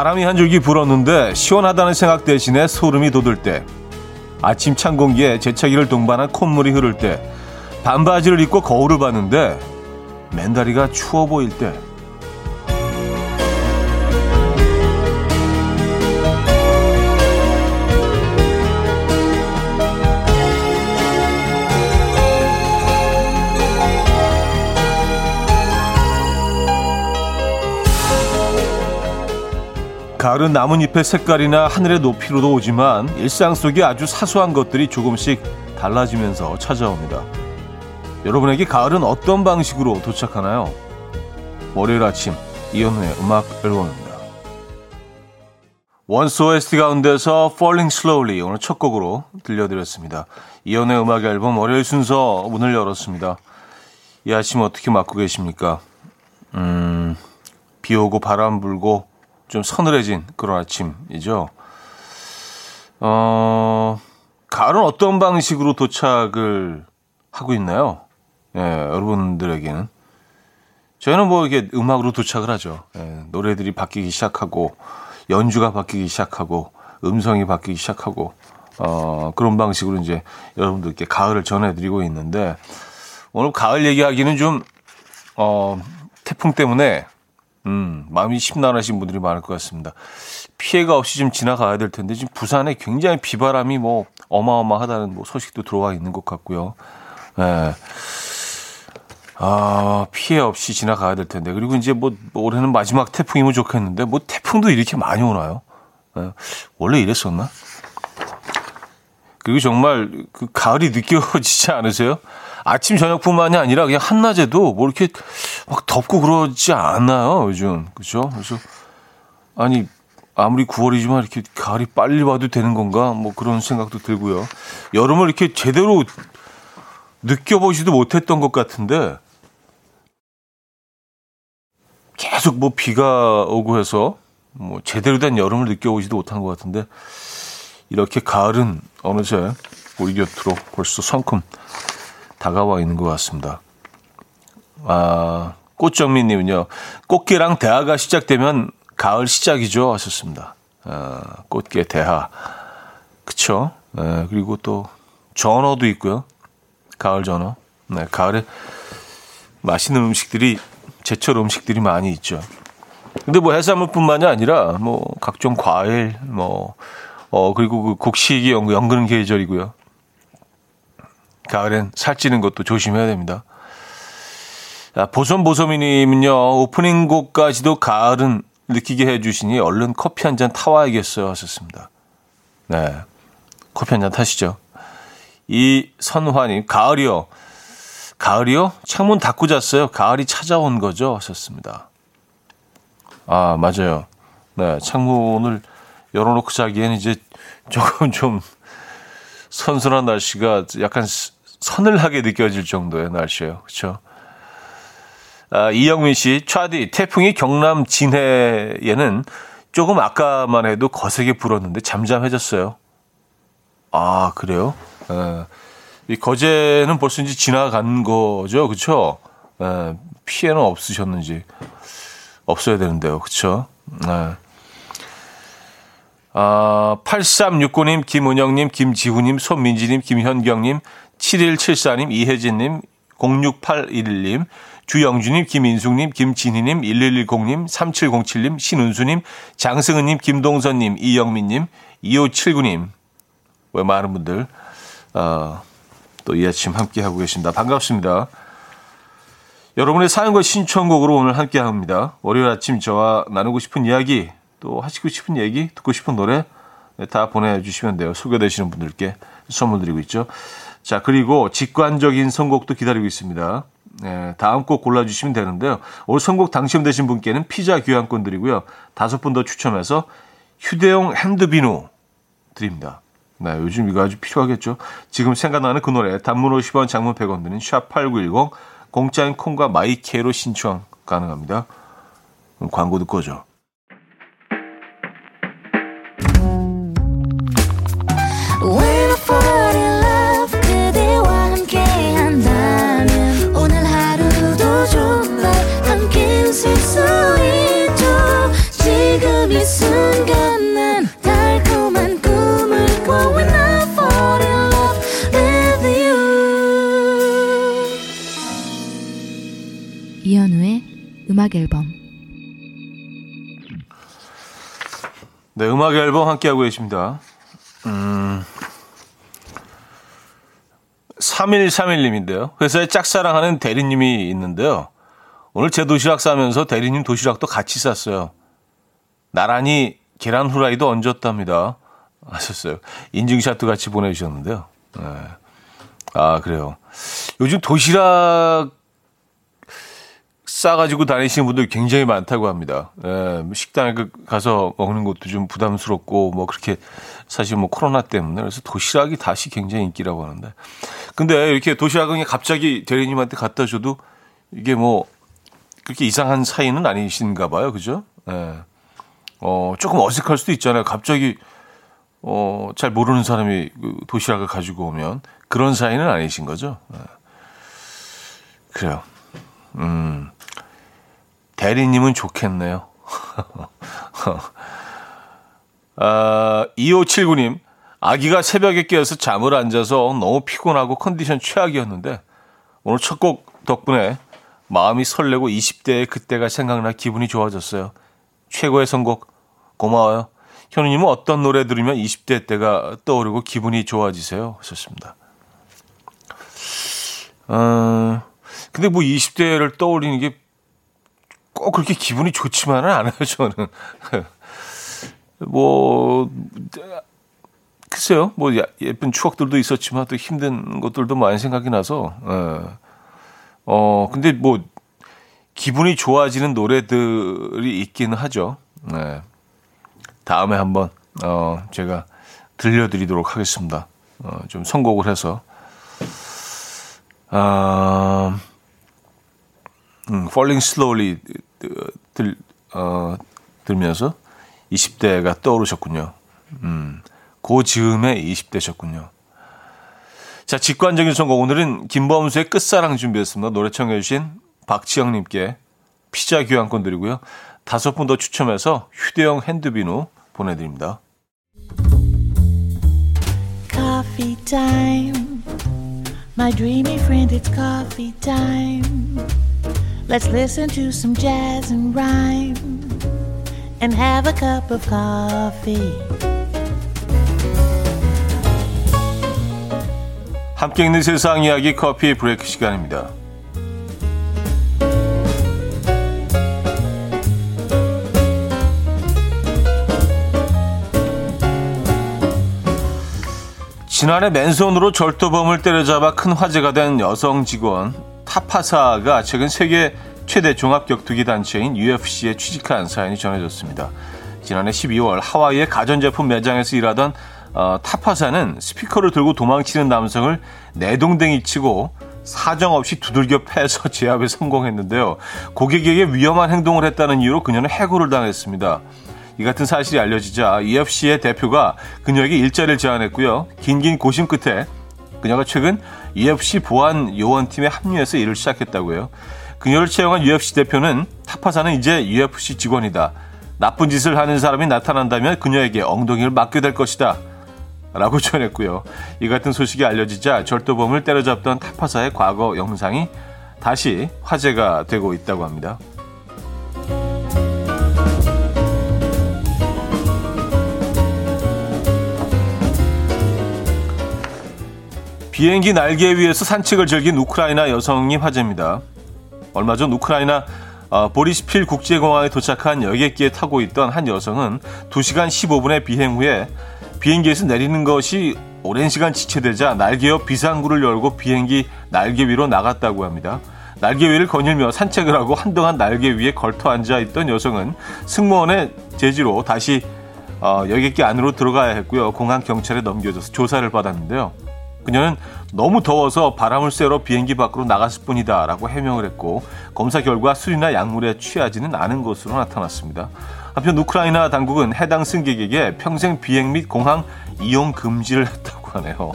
바람이 한 줄기 불었는데 시원하다는 생각 대신에 소름이 돋을 때 아침 찬 공기에 재채기를 동반한 콧물이 흐를 때 반바지를 입고 거울을 봤는데 맨다리가 추워 보일 때 가을은 나뭇잎의 색깔이나 하늘의 높이로도 오지만 일상 속에 아주 사소한 것들이 조금씩 달라지면서 찾아옵니다. 여러분에게 가을은 어떤 방식으로 도착하나요? 월요일 아침 이현우의 음악 앨범입니다. 원스 OST 가운데서 Falling Slowly 오늘 첫 곡으로 들려드렸습니다. 이현우의 음악 앨범 월요일 순서 문을 열었습니다. 이 아침 어떻게 맞고 계십니까? 음, 비 오고 바람 불고 좀 서늘해진 그런 아침이죠. 어, 가을은 어떤 방식으로 도착을 하고 있나요? 예, 여러분들에게는. 저희는 뭐 이게 음악으로 도착을 하죠. 예, 노래들이 바뀌기 시작하고, 연주가 바뀌기 시작하고, 음성이 바뀌기 시작하고, 어, 그런 방식으로 이제 여러분들께 가을을 전해드리고 있는데, 오늘 가을 얘기하기는 좀, 어, 태풍 때문에 음, 마음이 심란하신 분들이 많을 것 같습니다. 피해가 없이 좀 지나가야 될 텐데 지금 부산에 굉장히 비바람이 뭐 어마어마하다는 뭐 소식도 들어와 있는 것 같고요. 예. 아, 피해 없이 지나가야 될 텐데. 그리고 이제 뭐 올해는 마지막 태풍이면 좋겠는데 뭐 태풍도 이렇게 많이 오나요? 예. 원래 이랬었나? 그리고 정말 그 가을이 느껴지지 않으세요? 아침 저녁뿐만이 아니라 그냥 한낮에도 뭐 이렇게 막 덥고 그러지 않나요 요즘 그죠? 그래서 아니 아무리 9월이지만 이렇게 가을이 빨리 와도 되는 건가 뭐 그런 생각도 들고요. 여름을 이렇게 제대로 느껴보지도 못했던 것 같은데 계속 뭐 비가 오고 해서 뭐 제대로 된 여름을 느껴보지도 못한 것 같은데 이렇게 가을은 어느새 우리 곁으로 벌써 성큼 다가와 있는 것 같습니다. 아, 꽃정민님은요, 꽃게랑 대하가 시작되면 가을 시작이죠. 하셨습니다. 아, 꽃게 대하. 그쵸? 네, 그리고 또 전어도 있고요. 가을 전어. 네, 가을에 맛있는 음식들이, 제철 음식들이 많이 있죠. 근데 뭐 해산물뿐만이 아니라 뭐 각종 과일, 뭐, 어, 그리고 그 곡식이 연근 계절이고요. 가을엔 살찌는 것도 조심해야 됩니다. 보솜보솜이님은요, 오프닝 곡까지도 가을은 느끼게 해주시니 얼른 커피 한 잔 타와야겠어요. 하셨습니다. 네. 커피 한 잔 타시죠. 이 선화님, 가을이요. 가을이요? 창문 닫고 잤어요. 가을이 찾아온 거죠. 하셨습니다. 아, 맞아요. 네. 창문을 열어놓고 자기에는 이제 조금 좀 선선한 날씨가 약간 서늘하게 느껴질 정도의 날씨예요. 그렇죠? 아, 이영민 씨, 차디 태풍이 경남 진해에는 조금 아까만 해도 거세게 불었는데 잠잠해졌어요. 아 그래요? 에, 이 거제는 벌써 이제 지나간 거죠, 그렇죠? 에, 피해는 없으셨는지 없어야 되는데요, 그렇죠? 에. 아, 8369님, 김은영님, 김지훈님, 손민지님, 김현경님, 7174님, 이혜진님, 06811님, 주영주님, 김인숙님, 김진희님, 1110님, 3707님, 신은수님, 장승은님, 김동선님, 이영민님, 2579님. 왜 많은 분들, 어, 또이 아침 함께하고 계십니다. 반갑습니다. 여러분의 사연과 신청곡으로 오늘 함께합니다. 월요일 아침 저와 나누고 싶은 이야기, 또 하시고 싶은 얘기, 듣고 싶은 노래 네, 다 보내주시면 돼요. 소개되시는 분들께 선물 드리고 있죠. 자, 그리고 직관적인 선곡도 기다리고 있습니다. 네, 다음 곡 골라주시면 되는데요. 오늘 선곡 당첨되신 분께는 피자 교환권 드리고요. 다섯 분 더 추첨해서 휴대용 핸드비누 드립니다. 네, 요즘 이거 아주 필요하겠죠. 지금 생각나는 그 노래 단문 50원 장문 100원 드는 샵8910 공짜인 콩과 마이케로 신청 가능합니다. 광고 듣고 오죠. 앨범 네, 음악 앨범 함께하고 계십니다. 음, 3131님인데요. 회사에 짝사랑하는 대리님이 있는데요. 오늘 제 도시락 싸면서 대리님 도시락도 같이 쌌어요. 나란히 계란 후라이도 얹었답니다. 하셨어요. 인증샷도 같이 보내주셨는데요. 네. 아, 그래요. 요즘 도시락 싸가지고 다니시는 분들 굉장히 많다고 합니다. 예, 뭐 식당에 그 가서 먹는 것도 좀 부담스럽고, 뭐 그렇게 사실 뭐 코로나 때문에 그래서 도시락이 다시 굉장히 인기라고 하는데. 근데 이렇게 도시락은 갑자기 대리님한테 갖다 줘도 이게 뭐 그렇게 이상한 사이는 아니신가 봐요. 그죠? 예. 어, 조금 어색할 수도 있잖아요. 갑자기, 어, 잘 모르는 사람이 그 도시락을 가지고 오면 그런 사이는 아니신 거죠. 예. 그래요. 음. 대리님은 좋겠네요. 아, 2579님, 아기가 새벽에 깨어서 잠을 안 자서 너무 피곤하고 컨디션 최악이었는데, 오늘 첫 곡 덕분에 마음이 설레고 20대의 그때가 생각나 기분이 좋아졌어요. 최고의 선곡, 고마워요. 현우님은 어떤 노래 들으면 20대 때가 떠오르고 기분이 좋아지세요? 하셨습니다. 어, 근데 뭐 20대를 떠올리는 게 꼭 그렇게 기분이 좋지만은 않아요, 저는. 뭐, 글쎄요, 뭐 예쁜 추억들도 있었지만 또 힘든 것들도 많이 생각이 나서, 예. 어, 근데 뭐, 기분이 좋아지는 노래들이 있기는 하죠. 네. 다음에 한번, 어, 제가 들려드리도록 하겠습니다. 어, 좀 선곡을 해서. 아, 음, Falling Slowly 들, 어, 들면서 20대가 떠오르셨군요. 음, 고 즈음에 20대셨군요. 자, 직관적인 선곡. 오늘은 김범수의 끝사랑 준비했습니다. 노래 청해주신 박지영님께 피자 교환권 드리고요. 다섯 분 더 추첨해서 휴대용 핸드비누 보내드립니다. Coffee. My dreamy friend, it's coffee time. Let's listen to some jazz and rhyme and have a cup of coffee. 함께 있는 세상 이야기 커피 브레이크 시간입니다. 지난해 맨손으로 절도범을 때려잡아 큰 화제가 된 여성 직원 타파사가 최근 세계 최대 종합격투기 단체인 UFC에 취직한 사연이 전해졌습니다. 지난해 12월 하와이의 가전제품 매장에서 일하던 어, 타파사는 스피커를 들고 도망치는 남성을 내동댕이 치고 사정없이 두들겨 패서 제압에 성공했는데요. 고객에게 위험한 행동을 했다는 이유로 그녀는 해고를 당했습니다. 이 같은 사실이 알려지자 EFC의 대표가 그녀에게 일자리를 제안했고요. 긴긴 고심 끝에 그녀가 최근 UFC 보안 요원팀에 합류해서 일을 시작했다고요. 그녀를 채용한 UFC 대표는 타파사는 이제 UFC 직원이다. 나쁜 짓을 하는 사람이 나타난다면 그녀에게 엉덩이를 맞게 될 것이다. 라고 전했고요. 이 같은 소식이 알려지자 절도범을 때려잡던 타파사의 과거 영상이 다시 화제가 되고 있다고 합니다. 비행기 날개 위에서 산책을 즐긴 우크라이나 여성이 화제입니다. 얼마 전 우크라이나 어, 보리스필 국제공항에 도착한 여객기에 타고 있던 한 여성은 2시간 15분의 비행 후에 비행기에서 내리는 것이 오랜 시간 지체되자 날개 옆 비상구를 열고 비행기 날개 위로 나갔다고 합니다. 날개 위를 거닐며 산책을 하고 한동안 날개 위에 걸터 앉아 있던 여성은 승무원의 제지로 다시 어, 여객기 안으로 들어가야 했고요. 공항 경찰에 넘겨져서 조사를 받았는데요. 그녀는 너무 더워서 바람을 쐬러 비행기 밖으로 나갔을 뿐이다 라고 해명을 했고 검사 결과 술이나 약물에 취하지는 않은 것으로 나타났습니다. 한편 우크라이나 당국은 해당 승객에게 평생 비행 및 공항 이용 금지를 했다고 하네요.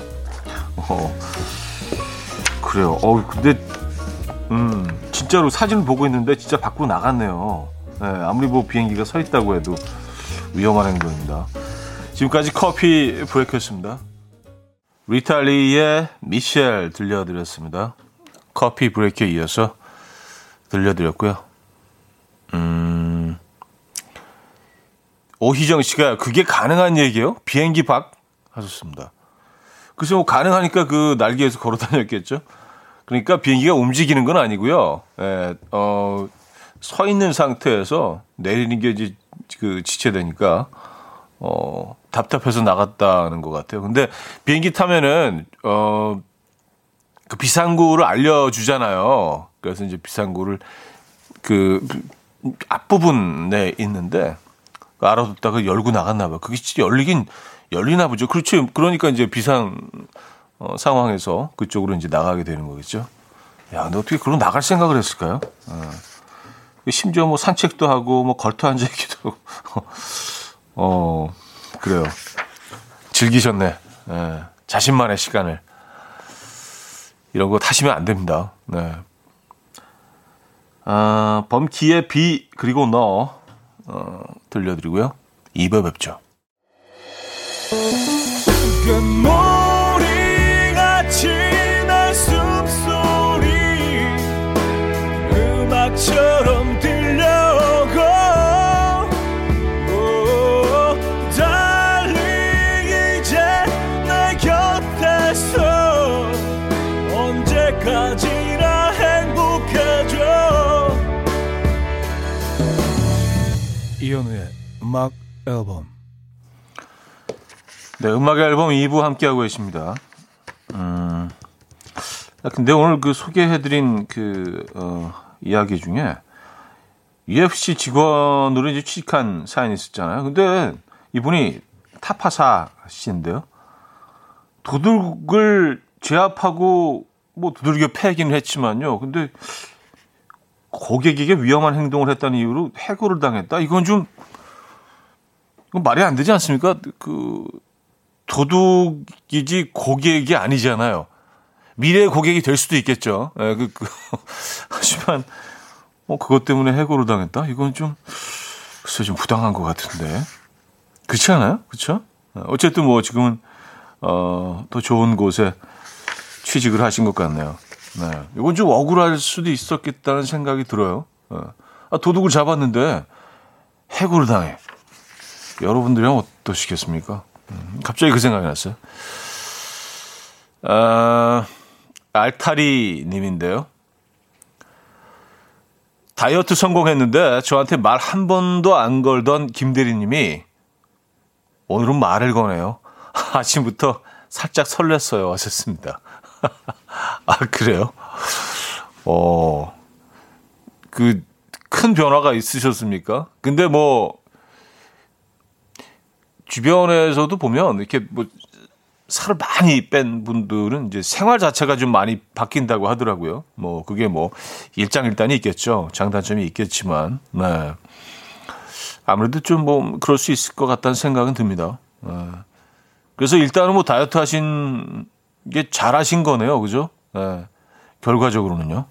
어, 그래요. 어, 근데 음, 진짜로 사진을 보고 있는데 진짜 밖으로 나갔네요. 네, 아무리 뭐 비행기가 서 있다고 해도 위험한 행동입니다. 지금까지 커피 브레이크였습니다. 리탈리의 미셸 들려드렸습니다. 커피 브레이크에 이어서 들려드렸고요. 음, 오희정 씨가 그게 가능한 얘기예요? 비행기 밖? 하셨습니다. 그래서 뭐 가능하니까 그 날개에서 걸어 다녔겠죠? 그러니까 비행기가 움직이는 건 아니고요. 예, 어, 서 있는 상태에서 내리는 게 이제 그 지체되니까. 어, 답답해서 나갔다는 것 같아요. 근데 비행기 타면은 어, 그 비상구를 알려주잖아요. 그래서 이제 비상구를 그 앞부분에 있는데 알아뒀다가 열고 나갔나 봐요. 그게 진짜 열리긴 열리나 보죠. 그렇죠. 그러니까 이제 비상 어, 상황에서 그쪽으로 이제 나가게 되는 거겠죠. 야, 근데 어떻게 그런 나갈 생각을 했을까요? 어. 심지어 뭐 산책도 하고 뭐 걸터 앉아 있기도 하고. 어, 그래요. 즐기셨네. 예, 자신만의 시간을. 이런 거 타시면 안 됩니다. 네. 아, 범키의 비 그리고 너 어, 들려드리고요. 2부 뵙죠. 이현우의 음악 앨범 네, 음악 앨범 2부 함께하고 계십니다. 음, 근데 오늘 그 소개해드린 그, 어, 이야기 중에 UFC 직원으로 이제 취직한 사연이 있었잖아요. 근데 이분이 타파사 씨인데요. 도둑을 제압하고 뭐 두들겨 패기는 했지만요. 근데 고객에게 위험한 행동을 했다는 이유로 해고를 당했다. 이건 좀 이건 말이 안 되지 않습니까? 그 도둑이지 고객이 아니잖아요. 미래의 고객이 될 수도 있겠죠. 예, 그, 그, 하지만, 뭐, 그것 때문에 해고를 당했다? 이건 좀, 글쎄 좀 부당한 것 같은데. 그렇지 않아요? 그쵸? 예, 어쨌든 뭐, 지금은, 어, 더 좋은 곳에 취직을 하신 것 같네요. 네. 이건 좀 억울할 수도 있었겠다는 생각이 들어요. 예. 아, 도둑을 잡았는데, 해고를 당해. 여러분들이랑 어떠시겠습니까? 갑자기 그 생각이 났어요. 아, 알타리 님인데요. 다이어트 성공했는데 저한테 말 한 번도 안 걸던 김대리님이 오늘은 말을 거네요. 아침부터 살짝 설렜어요. 하셨습니다. 아, 그래요? 어, 그, 큰 변화가 있으셨습니까? 근데 뭐, 주변에서도 보면 이렇게 뭐 살을 많이 뺀 분들은 이제 생활 자체가 좀 많이 바뀐다고 하더라고요. 뭐 그게 뭐 일장일단이 있겠죠. 장단점이 있겠지만, 네. 아무래도 좀 뭐 그럴 수 있을 것 같다는 생각은 듭니다. 네. 그래서 일단은 뭐 다이어트 하신 게 잘하신 거네요, 그죠? 네. 결과적으로는요.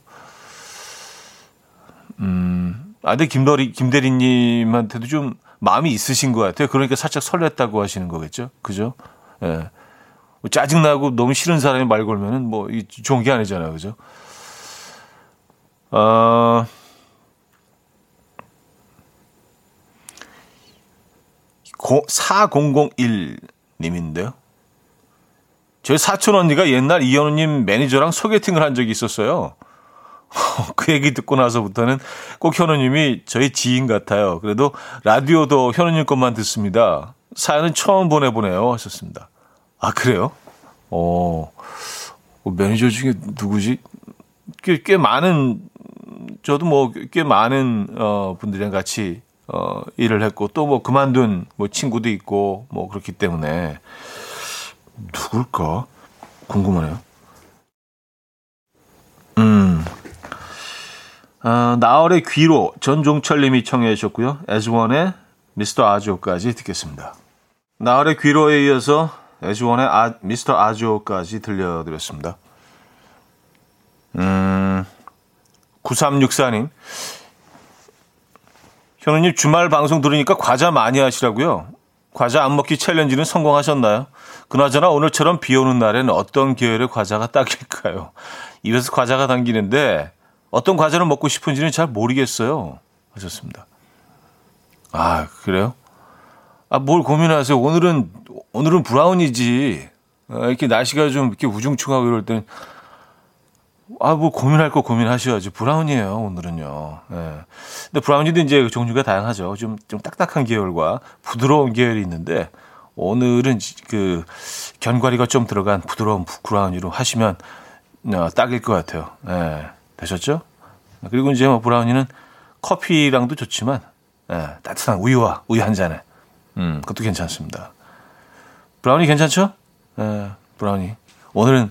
음, 아, 근데 김대리, 김대리님한테도 좀 마음이 있으신 것 같아요. 그러니까 살짝 설렜다고 하시는 거겠죠. 그죠? 예. 뭐 짜증나고 너무 싫은 사람이 말 걸면은 뭐, 이 좋은 게 아니잖아요. 그죠? 어, 고, 4001님인데요. 저희 사촌 언니가 옛날 이현우님 매니저랑 소개팅을 한 적이 있었어요. 그 얘기 듣고 나서부터는 꼭 현우님이 저희 지인 같아요. 그래도 라디오도 현우님 것만 듣습니다. 사연은 처음 보내보네요. 하셨습니다. 아, 그래요? 어, 어 매니저 중에 누구지? 꽤, 꽤 많은, 저도 뭐 꽤 많은, 어, 분들이랑 같이, 어, 일을 했고, 또 뭐 그만둔 뭐 친구도 있고, 뭐 그렇기 때문에, 누굴까? 궁금하네요. 음. 어, 나얼의 귀로 전종철 님이 청해 주셨고요. 에즈원의 미스터 아조까지 듣겠습니다. 나얼의 귀로에 이어서 에즈원의 아, 미스터 아조까지 들려드렸습니다. 음, 9364님. 현우님 주말 방송 들으니까 과자 많이 하시라고요. 과자 안 먹기 챌린지는 성공하셨나요? 그나저나 오늘처럼 비 오는 날에는 어떤 계열의 과자가 딱일까요? 입에서 과자가 당기는데 어떤 과자를 먹고 싶은지는 잘 모르겠어요. 하셨습니다. 아, 그래요? 아, 뭘 고민하세요? 오늘은, 오늘은 브라우니지. 아, 이렇게 날씨가 좀 이렇게 우중충하고 이럴 땐, 아, 뭐 고민할 거 고민하셔야지. 브라우니예요, 오늘은요. 예. 근데 브라우니도 이제 종류가 다양하죠. 좀, 좀 딱딱한 계열과 부드러운 계열이 있는데, 오늘은 그 견과류가 좀 들어간 부드러운 브라우니로 하시면 어, 딱일 것 같아요. 예. 되셨죠? 그리고 이제 뭐 브라우니는 커피랑도 좋지만 예, 따뜻한 우유와 우유 한 잔에 음, 그것도 괜찮습니다. 브라우니 괜찮죠? 예, 브라우니. 오늘은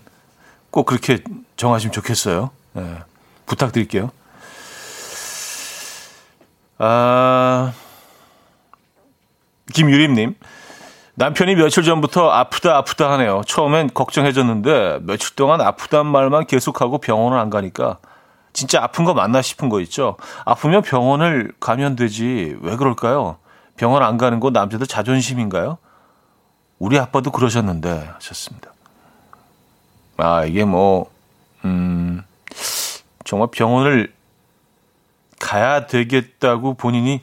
꼭 그렇게 정하시면 좋겠어요. 예, 부탁드릴게요. 아, 김유림님. 남편이 며칠 전부터 아프다 아프다 하네요. 처음엔 걱정해줬는데 며칠 동안 아프단 말만 계속하고 병원을 안 가니까 진짜 아픈 거 맞나 싶은 거 있죠. 아프면 병원을 가면 되지. 왜 그럴까요? 병원 안 가는 거 남자들 자존심인가요? 우리 아빠도 그러셨는데 하셨습니다. 아, 이게 뭐, 음, 정말 병원을 가야 되겠다고 본인이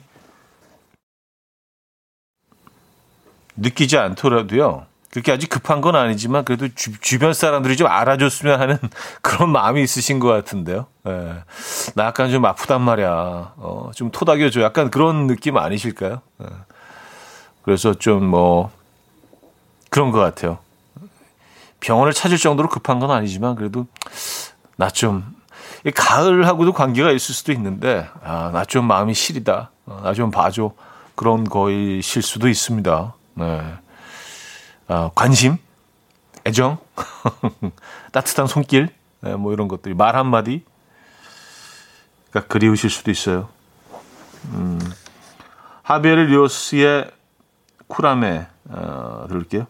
느끼지 않더라도요. 그렇게 아주 급한 건 아니지만 그래도 주, 변 사람들이 좀 알아줬으면 하는 그런 마음이 있으신 것 같은데요. 예. 나 약간 좀 아프단 말이야. 어, 좀 토닥여줘. 약간 그런 느낌 아니실까요? 예. 그래서 좀 뭐 그런 것 같아요. 병원을 찾을 정도로 급한 건 아니지만 그래도 나 좀 가을하고도 관계가 있을 수도 있는데 아, 나 좀 마음이 시리다. 어, 나좀 봐줘. 그런 거이실 수도 있습니다. 네. 어, 관심, 애정, 따뜻한 손길, 네, 뭐 이런 것들이 말 한마디가 그리우실 수도 있어요. 음, 하비에르 리오스의 쿠라메 어, 들을게요.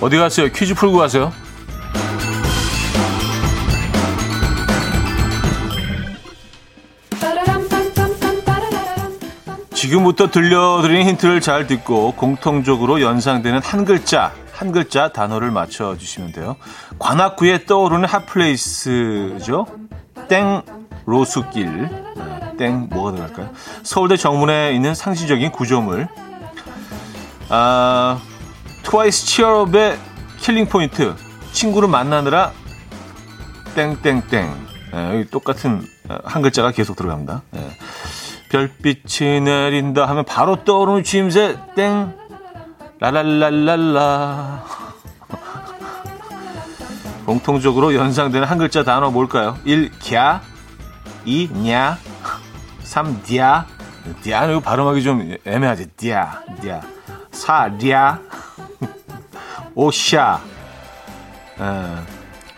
어디 갔어요? 퀴즈 풀고 가세요. 지금부터 들려드리는 힌트를 잘 듣고 공통적으로 연상되는 한 글자, 한 글자 단어를 맞춰주시면 돼요. 관악구에 떠오르는 hot place죠. 땡 로수길. 네, 땡 뭐가 들어갈까요? 서울대 정문에 있는 상징적인 구조물. 아, 트와이스 Cheer Up의 killing point 친구를 만나느라 땡땡땡 네, 여기 똑같은 어, 한 글자가 계속 들어갑니다. 네. 별빛이 내린다 하면 바로 떠오르는 주임새 땡 라랄랄랄라 공통적으로 연상되는 한 글자 단어 뭘까요? 1. 갸 2. 냐 3. 디아 디아는 발음하기 좀 애매하지 디아 디아 4. 랴 오샤. 에,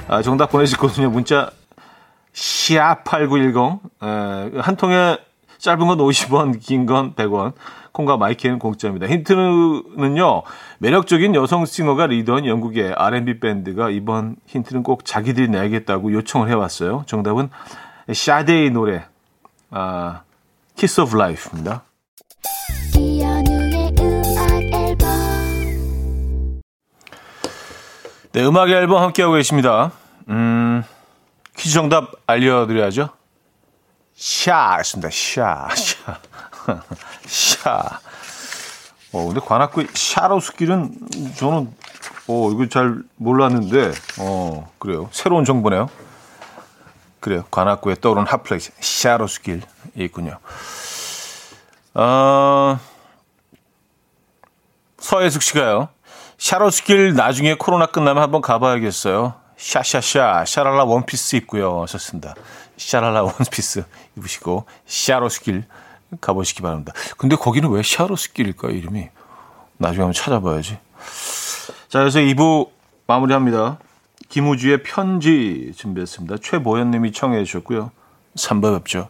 아, 정답 보내주시거든요. 문자 샵8910. 한 통에 짧은 건 50원, 긴 건 100원. 콩과 마이크는 공짜입니다. 힌트는요. 매력적인 여성 singer가 리더인 영국의 R&B 밴드가 이번 힌트는 꼭 자기들이 내야겠다고 요청을 해왔어요. 정답은 샤데이 노래 아, Kiss of Life입니다. 네, 음악 앨범 함께하고 계십니다. 음, 퀴즈 정답 알려드려야죠. 샤였습니다. 샤, 샤, 샤. 어, 근데 관악구 샤로수길은 저는, 어, 이거 잘 몰랐는데, 어, 그래요. 새로운 정보네요. 그래요. 관악구에 떠오른 hot place, 샤로수길 있군요. 어, 서혜숙 씨가요. 샤로스길 나중에 코로나 끝나면 한번 가봐야겠어요. 샤샤샤 샤랄라 원피스 입고요. 하셨습니다. 샤랄라 원피스 입으시고 샤로스길 가보시기 바랍니다. 근데 거기는 왜 샤로스길일까 이름이? 나중에 한번 찾아봐야지. 자, 그래서 2부 마무리합니다. 김우주의 편지 준비했습니다. 최보현님이 청해 주셨고요. 3부 뵙죠.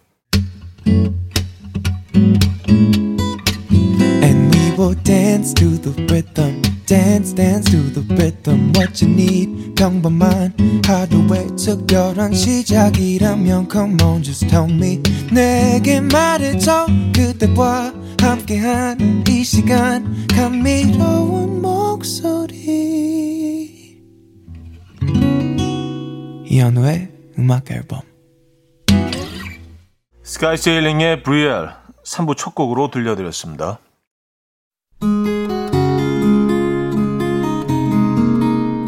And we will dance to the rhythm. Dance dance to the rhythm what you need. 평범한 하루의 특별한 시작이라면 come on just tell me. 내게 말해줘 그대와 함께한 이 시간. 감미로운 목소리. 이현우의 음악 앨범. 스카이세일링의 브리엘 3부 첫 곡으로 들려드렸습니다.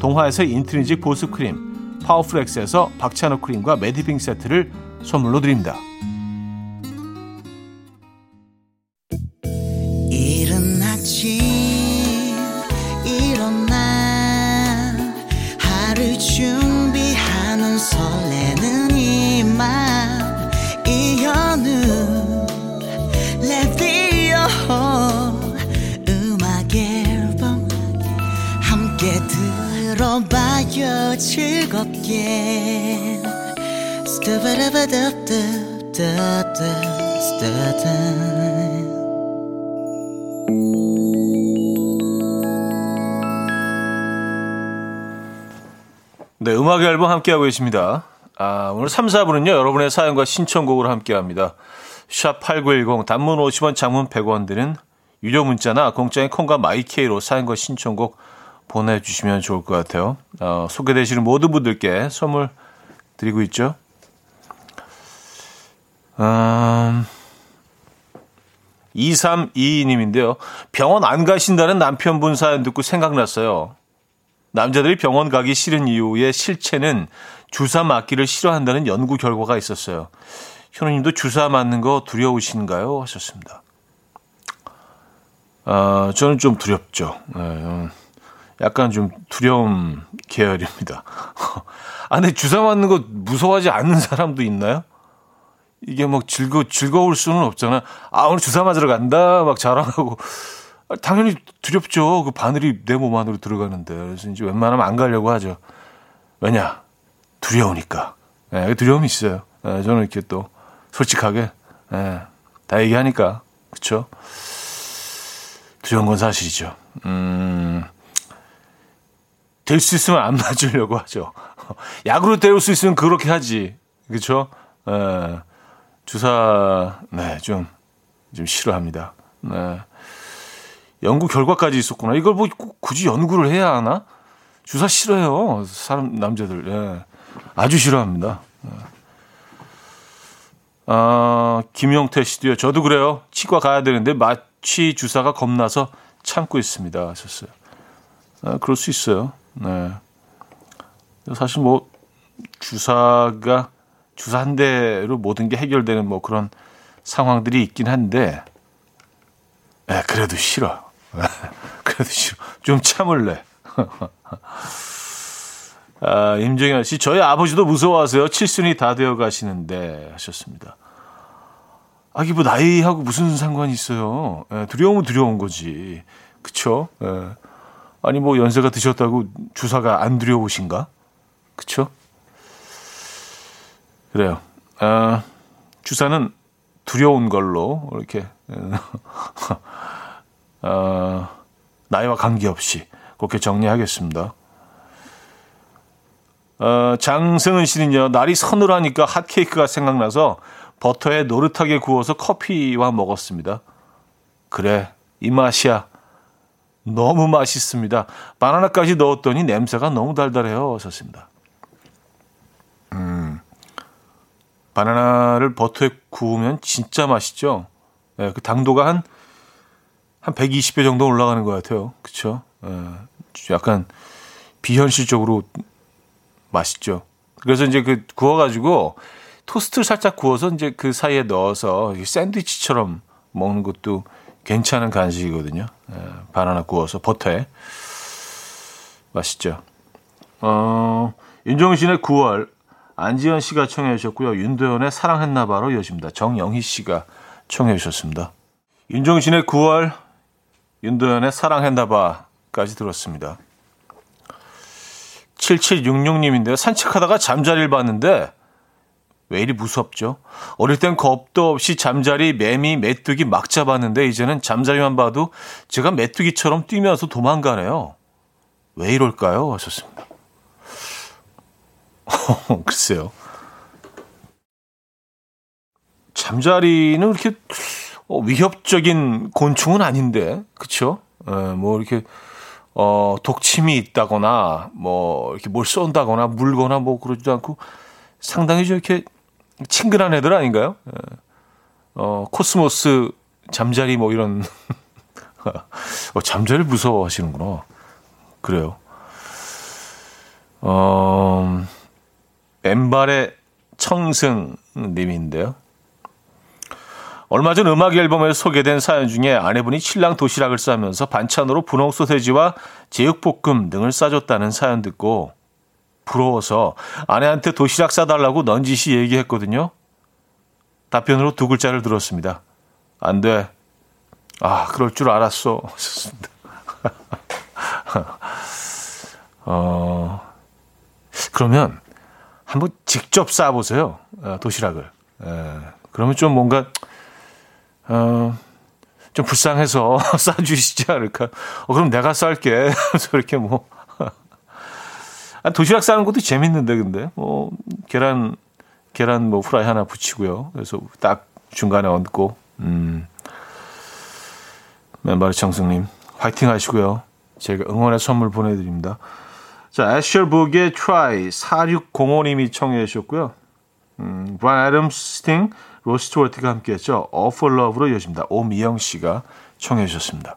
동화에서 인트리직 보습크림 파워프렉스에서 박찬호 크림과 매디핑 세트를 선물로 드립니다. 네, 음악 앨범 함께하고 계십니다. 아, 오늘 3, 4부는요, 여러분의 사연과 신청곡을 함께합니다. 샵8910, 단문 50원, 장문 100원 드는 유료 문자나 공짜인 콩과 마이케이로 사연과 신청곡 보내주시면 좋을 것 같아요. 어, 소개되시는 모든 분들께 선물 드리고 있죠. 음, 2322님인데요. 병원 안 가신다는 남편분 사연 듣고 생각났어요. 남자들이 병원 가기 싫은 이유의 실체는 주사 맞기를 싫어한다는 연구 결과가 있었어요. 현우님도 주사 맞는 거 두려우신가요? 하셨습니다. 아, 저는 좀 두렵죠. 네, 약간 좀 두려움 계열입니다. 아, 근데 주사 맞는 거 무서워하지 않는 사람도 있나요? 이게 막 즐거, 즐거울 수는 없잖아. 아, 오늘 주사 맞으러 간다. 막 자랑하고. 아, 당연히 두렵죠. 그 바늘이 내 몸 안으로 들어가는데. 그래서 이제 웬만하면 안 가려고 하죠. 왜냐? 두려우니까. 예, 두려움이 있어요. 예, 저는 이렇게 또 솔직하게, 예, 다 얘기하니까. 그쵸? 두려운 건 사실이죠. 음, 될 수 있으면 안 맞으려고 하죠. 약으로 때울 수 있으면 그렇게 하지. 그쵸? 예, 주사, 네, 좀, 좀 싫어합니다. 네. 연구 결과까지 있었구나. 이걸 뭐 굳이 연구를 해야 하나? 주사 싫어요. 사람, 남자들. 예. 아주 싫어합니다. 예. 아, 김영태 씨도요. 저도 그래요. 치과 가야 되는데 마취 주사가 겁나서 참고 있습니다. 하셨어요. 아, 그럴 수 있어요. 네. 사실 뭐, 주사가, 주사 한 대로 모든 게 해결되는 뭐 그런 상황들이 있긴 한데, 네, 그래도 싫어. 그래도 싫어. 좀 참을래. 아, 임정현 씨, 저희 아버지도 무서워하세요. 칠순이 다 되어 가시는데 하셨습니다. 아기 뭐 나이하고 무슨 상관이 있어요? 예, 두려움은 두려운 거지. 그쵸? 예. 아니 뭐 연세가 드셨다고 주사가 안 두려우신가? 그쵸? 그래요. 아, 주사는 두려운 걸로 이렇게 어, 나이와 관계없이 그렇게 정리하겠습니다. 어, 장승은 씨는요, 날이 서늘하니까 핫케이크가 생각나서 버터에 노릇하게 구워서 커피와 먹었습니다. 그래, 이 맛이야. 너무 맛있습니다. 바나나까지 넣었더니 냄새가 너무 달달해요. 하셨습니다. 음, 바나나를 버터에 구우면 진짜 맛있죠? 네, 그 당도가 한, 한 120배 정도 올라가는 것 같아요. 그쵸? 네, 약간 비현실적으로 맛있죠. 그래서 이제 그 구워가지고 토스트를 살짝 구워서 이제 그 사이에 넣어서 샌드위치처럼 먹는 것도 괜찮은 간식이거든요. 예, 바나나 구워서 버터에 맛있죠. 어, 윤종신의 9월 안지현 씨가 청해 주셨고요. 윤도현의 사랑했나봐로 이어집니다. 정영희 씨가 청해 주셨습니다. 윤종신의 9월 윤도현의 사랑했나봐까지 들었습니다. 7766님인데요. 산책하다가 잠자리를 봤는데 왜 이리 무섭죠? 어릴 땐 겁도 없이 잠자리, 매미, 메뚜기 막 잡았는데 이제는 잠자리만 봐도 제가 메뚜기처럼 뛰면서 도망가네요. 왜 이럴까요? 하셨습니다. 글쎄요. 잠자리는 그렇게 위협적인 곤충은 아닌데, 그쵸? 에, 뭐 이렇게 어, 독침이 있다거나, 뭐, 이렇게 뭘 쏜다거나, 물거나 뭐 그러지도 않고 상당히 좀 이렇게 친근한 애들 아닌가요? 예. 어, 코스모스 잠자리 뭐 이런. 어, 잠자리 무서워하시는구나. 그래요. 어, 맨발의 청승 님인데요. 얼마 전 음악 앨범에 소개된 사연 중에 아내분이 신랑 도시락을 싸면서 반찬으로 분홍 소세지와 제육볶음 등을 싸줬다는 사연 듣고 부러워서 아내한테 도시락 싸달라고 넌지시 얘기했거든요. 답변으로 두 글자를 들었습니다. 안 돼. 아, 그럴 줄 알았어. 어, 그러면 한번 직접 싸보세요. 어, 도시락을. 에, 그러면 좀 뭔가 어, 좀 불쌍해서 싸주시지 않을까. 어, 그럼 내가 쌀게. 저렇게 뭐. 아, 도시락 싸는 것도 재밌는데, 근데. 뭐, 계란, 계란 뭐 후라이 하나 붙이고요. 그래서 딱 중간에 얹고, 음. 맨발의 청승님, 화이팅 하시고요. 제가 응원의 선물 보내드립니다. 자, 애셔 북의 Try 4605님이 청해 주셨고요. 음, 브라이언 애덤스 스팅, 로드 스튜어트가 함께했죠. All For Love로 이어집니다. 오미영 씨가 청해 주셨습니다.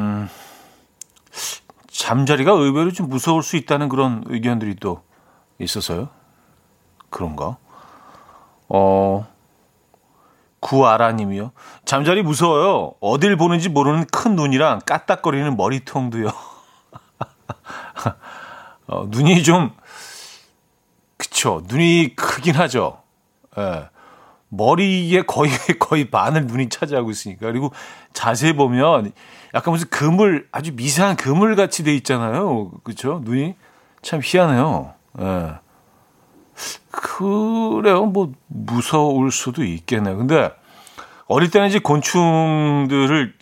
잠자리가 의외로 좀 무서울 수 있다는 그런 의견들이 또 있어서요. 그런가? 어, 구아라님이요. 잠자리 무서워요. 어딜 보는지 모르는 큰 눈이랑 까딱거리는 머리통도요. 어, 눈이 좀, 그쵸. 눈이 크긴 하죠. 예. 머리에 거의, 거의 반을 눈이 차지하고 있으니까. 그리고 자세히 보면 약간 무슨 그물, 아주 미세한 그물 같이 돼 있잖아요. 그쵸? 눈이 참 희한해요. 예. 그래요. 뭐, 무서울 수도 있겠네요. 근데 어릴 때는 이제 곤충들을,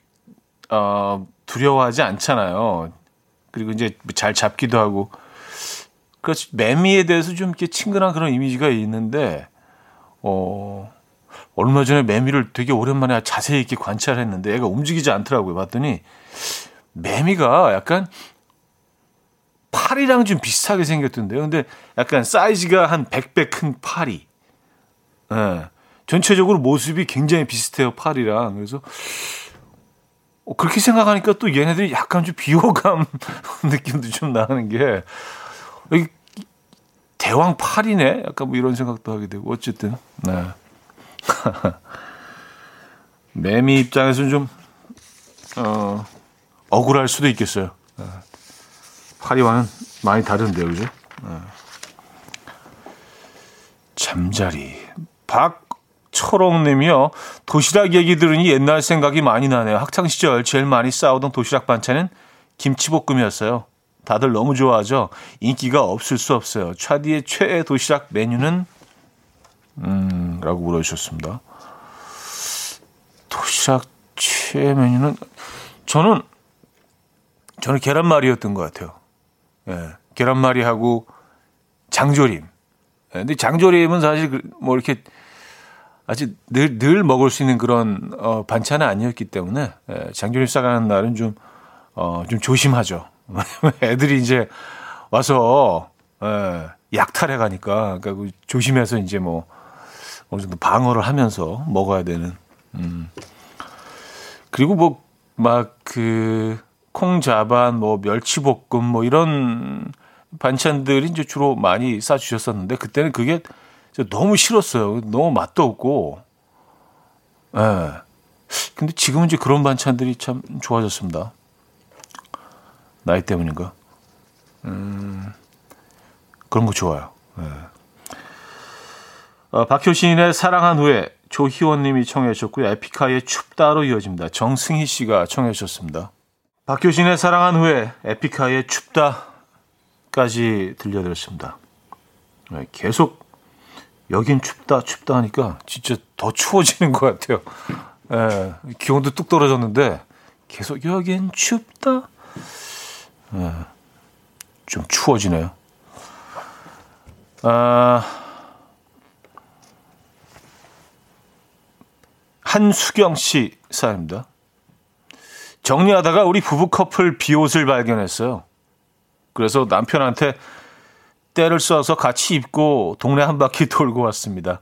어, 두려워하지 않잖아요. 그리고 이제 잘 잡기도 하고. 그래서 매미에 대해서 좀 이렇게 친근한 그런 이미지가 있는데, 어, 얼마 전에 매미를 되게 오랜만에 자세히 이렇게 관찰했는데 애가 움직이지 않더라고요. 봤더니 매미가 약간 파리랑 좀 비슷하게 생겼던데요. 근데 약간 사이즈가 한 100배 큰 파리. 예. 전체적으로 모습이 굉장히 비슷해요, 파리랑. 그래서 어, 그렇게 생각하니까 또 얘네들이 약간 좀 비호감 느낌도 좀 나는 게 대왕 파리네? 약간 뭐 이런 생각도 하게 되고 어쨌든 네. 매미 입장에서는 좀 어, 억울할 수도 있겠어요. 네. 파리와는 많이 다른데요, 그죠? 네. 잠자리. 박철옥님이요. 도시락 얘기 들으니 옛날 생각이 많이 나네요. 학창 시절 제일 많이 싸우던 도시락 반찬은 김치볶음이었어요. 다들 너무 좋아하죠. 인기가 없을 수 없어요. 차디의 최애 도시락 메뉴는 음, 라고 물어주셨습니다. 도시락 최애 메뉴는 저는 저는 계란말이였던 것 같아요. 예, 계란말이하고 장조림. 예, 근데 장조림은 사실 그뭐 이렇게 아직 늘, 늘 먹을 수 있는 그런 어, 반찬은 아니었기 때문에 예, 장조림 싸가는 날은 좀, 어, 좀 조심하죠. 애들이 이제 와서 예, 약탈해 가니까 그러니까 그 조심해서 이제 뭐 어느 정도 방어를 하면서 먹어야 되는. 음. 그리고 뭐 막 그 콩자반 뭐 멸치볶음 뭐 이런 반찬들이 이제 주로 많이 싸 주셨었는데 그때는 그게 너무 싫었어요. 너무 맛도 없고. 예. 네. 근데 지금은 이제 그런 반찬들이 참 좋아졌습니다. 나이 때문인가? 음, 그런 거 좋아요. 네. 어, 박효신의 사랑한 후에 조희원 님이 청해 주셨고요. 에픽하이의 춥다로 이어집니다. 정승희 씨가 청해 주셨습니다. 박효신의 사랑한 후에 에픽하이의 춥다까지 들려드렸습니다. 네, 계속 여긴 춥다 춥다 하니까 진짜 더 추워지는 것 같아요. 네, 기온도 뚝 떨어졌는데 계속 여긴 춥다 네, 좀 추워지네요. 아, 한수경 씨 사연입니다. 정리하다가 우리 부부 커플 비옷을 발견했어요. 그래서 남편한테 때를 써서 같이 입고 동네 한 바퀴 돌고 왔습니다.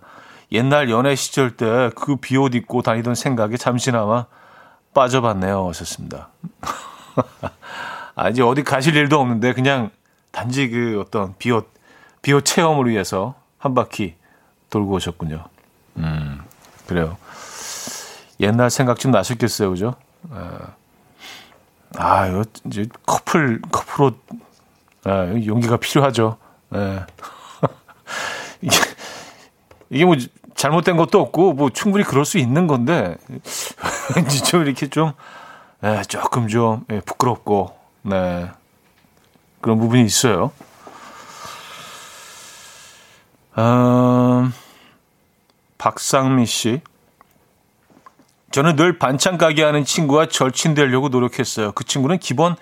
옛날 연애 시절 때 그 비옷 입고 다니던 생각에 잠시나마 빠져봤네요. 하셨습니다. 아, 이제 어디 가실 일도 없는데 그냥 단지 그 어떤 비옷, 비옷 체험을 위해서 한 바퀴 돌고 오셨군요. 음, 그래요. 옛날 생각 좀 나셨겠어요, 그죠? 아, 이거 이제 커플, 커플 옷, 아, 용기가 필요하죠. 예. 이게, 이게 뭐 잘못된 것도 없고, 뭐 충분히 그럴 수 있는 건데, 왠지 좀 이렇게 좀, 예, 조금 좀 예, 부끄럽고, 네. 그런 부분이 있어요. 음, 박상미 씨. 저는 늘 반찬 가게 하는 친구와 절친 되려고 노력했어요. 그 친구는 기본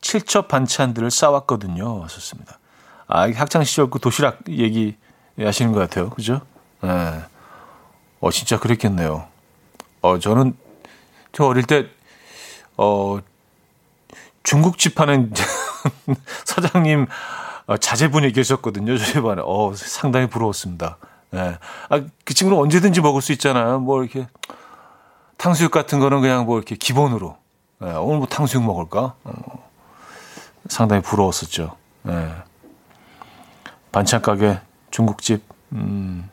7첩 반찬들을 싸왔거든요. 하셨습니다. 아, 학창 시절 그 도시락 얘기 하시는 것 같아요. 그죠? 네. 어, 진짜 그랬겠네요. 어, 저는 저 어릴 때, 어, 중국집 하는 사장님 어, 자제분이 계셨거든요. 저희 반에. 어, 상당히 부러웠습니다. 네. 아, 그 친구는 언제든지 먹을 수 있잖아요. 뭐 이렇게 탕수육 같은 거는 그냥 뭐 이렇게 기본으로. 네, 오늘 뭐 탕수육 먹을까? 어, 상당히 부러웠었죠. 네. 반찬 가게, 중국집. 음.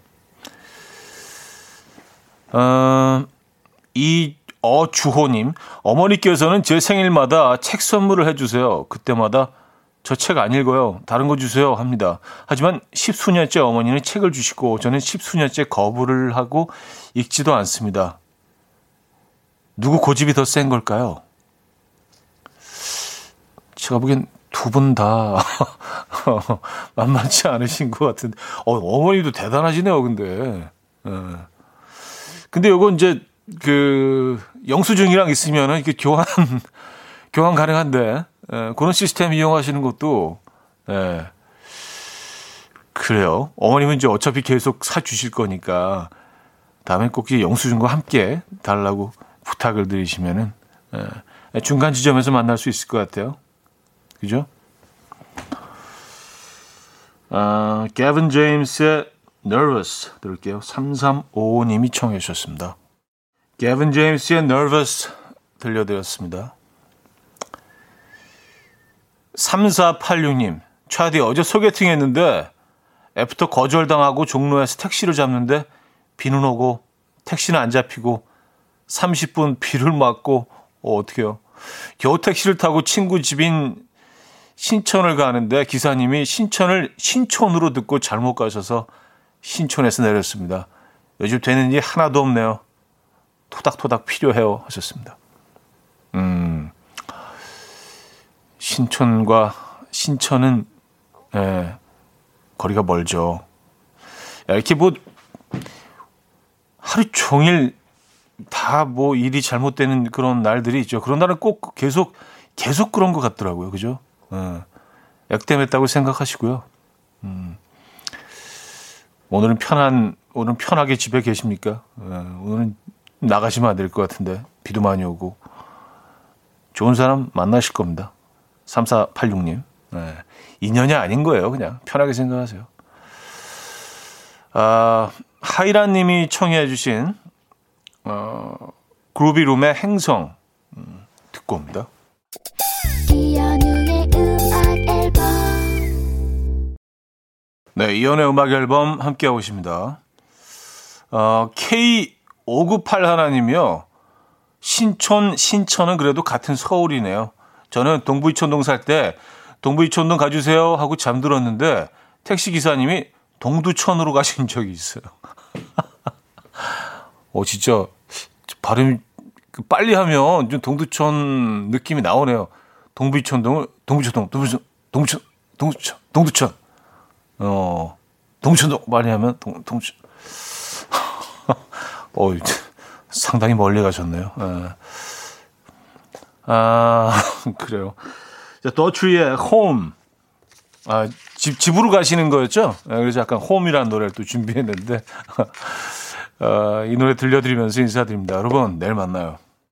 어, 이 어주호님, 어머니께서는 제 생일마다 책 선물을 해주세요. 그때마다 저 책 안 읽어요. 다른 거 주세요. 합니다. 하지만 십수년째 어머니는 책을 주시고 저는 십수년째 거부를 하고 읽지도 않습니다. 누구 고집이 더 센 걸까요? 제가 보기엔 두 분 다 만만치 않으신 것 같은데, 어, 어머니도 대단하시네요, 근데. 예. 근데 요건 이제 그 영수증이랑 있으면은 이렇게 교환 교환 가능한데 에, 그런 시스템 이용하시는 것도 예. 그래요. 어머님은 이제 어차피 계속 사 주실 거니까 다음에 꼭 영수증과 함께 달라고 부탁을 드리시면은 예, 중간 지점에서 만날 수 있을 것 같아요. 그죠? 아, 게빈 제임스의 Nervous 들을게요. 3355님이 청해 주셨습니다. 개빈 제임스의 Nervous 들려드렸습니다. 3486님, 차디 어제 소개팅 했는데 애프터 거절당하고 종로에서 택시를 잡는데 비는 오고 택시는 안 잡히고 30분 비를 맞고 어, 어떡해요. 겨우 택시를 타고 친구 집인 신천을 가는데 기사님이 신천을 신촌으로 듣고 잘못 가셔서 신촌에서 내렸습니다. 요즘 되는 일 하나도 없네요. 토닥토닥 필요해요 하셨습니다. 음, 신촌과 신천은 예, 거리가 멀죠. 이렇게 뭐 하루 종일 다 뭐 일이 잘못되는 그런 날들이 있죠. 그런 날은 꼭 계속 계속 그런 것 같더라고요. 그죠? 예. 액땜했다고 생각하시고요. 음. 오늘은 편한 오늘은 편하게 집에 계십니까? 예. 오늘은 나가시면 안 될 것 같은데 비도 많이 오고 좋은 사람 만나실 겁니다. 3486님. 예. 인연이 아닌 거예요. 그냥 편하게 생각하세요. 아, 하이란 님이 청해 주신 어, 그루비룸의 행성 음, 듣고 옵니다. 네, 이연의 음악 앨범 함께 하고 있습니다. 어, K598 하나님이요. 신촌, 신천은 그래도 같은 서울이네요. 저는 동부이촌동 살 때 동부이촌동 가주세요 하고 잠들었는데 택시 기사님이 동두천으로 가신 적이 있어요. 어, 진짜 발음 그 빨리 하면 좀 동두천 느낌이 나오네요. 동부이촌동을 동부천동, 동부천, 동부천, 동두천, 동두천. 어, 동천동 많이 하면 동, 동천. 어, 상당히 멀리 가셨네요. 예. 아, 그래요. 자, 더트리의 홈. 아, 집, 집으로 가시는 거였죠? 예, 그래서 약간 홈이라는 노래를 또 준비했는데, 어, 이 노래 들려드리면서 인사드립니다. 여러분, 내일 만나요.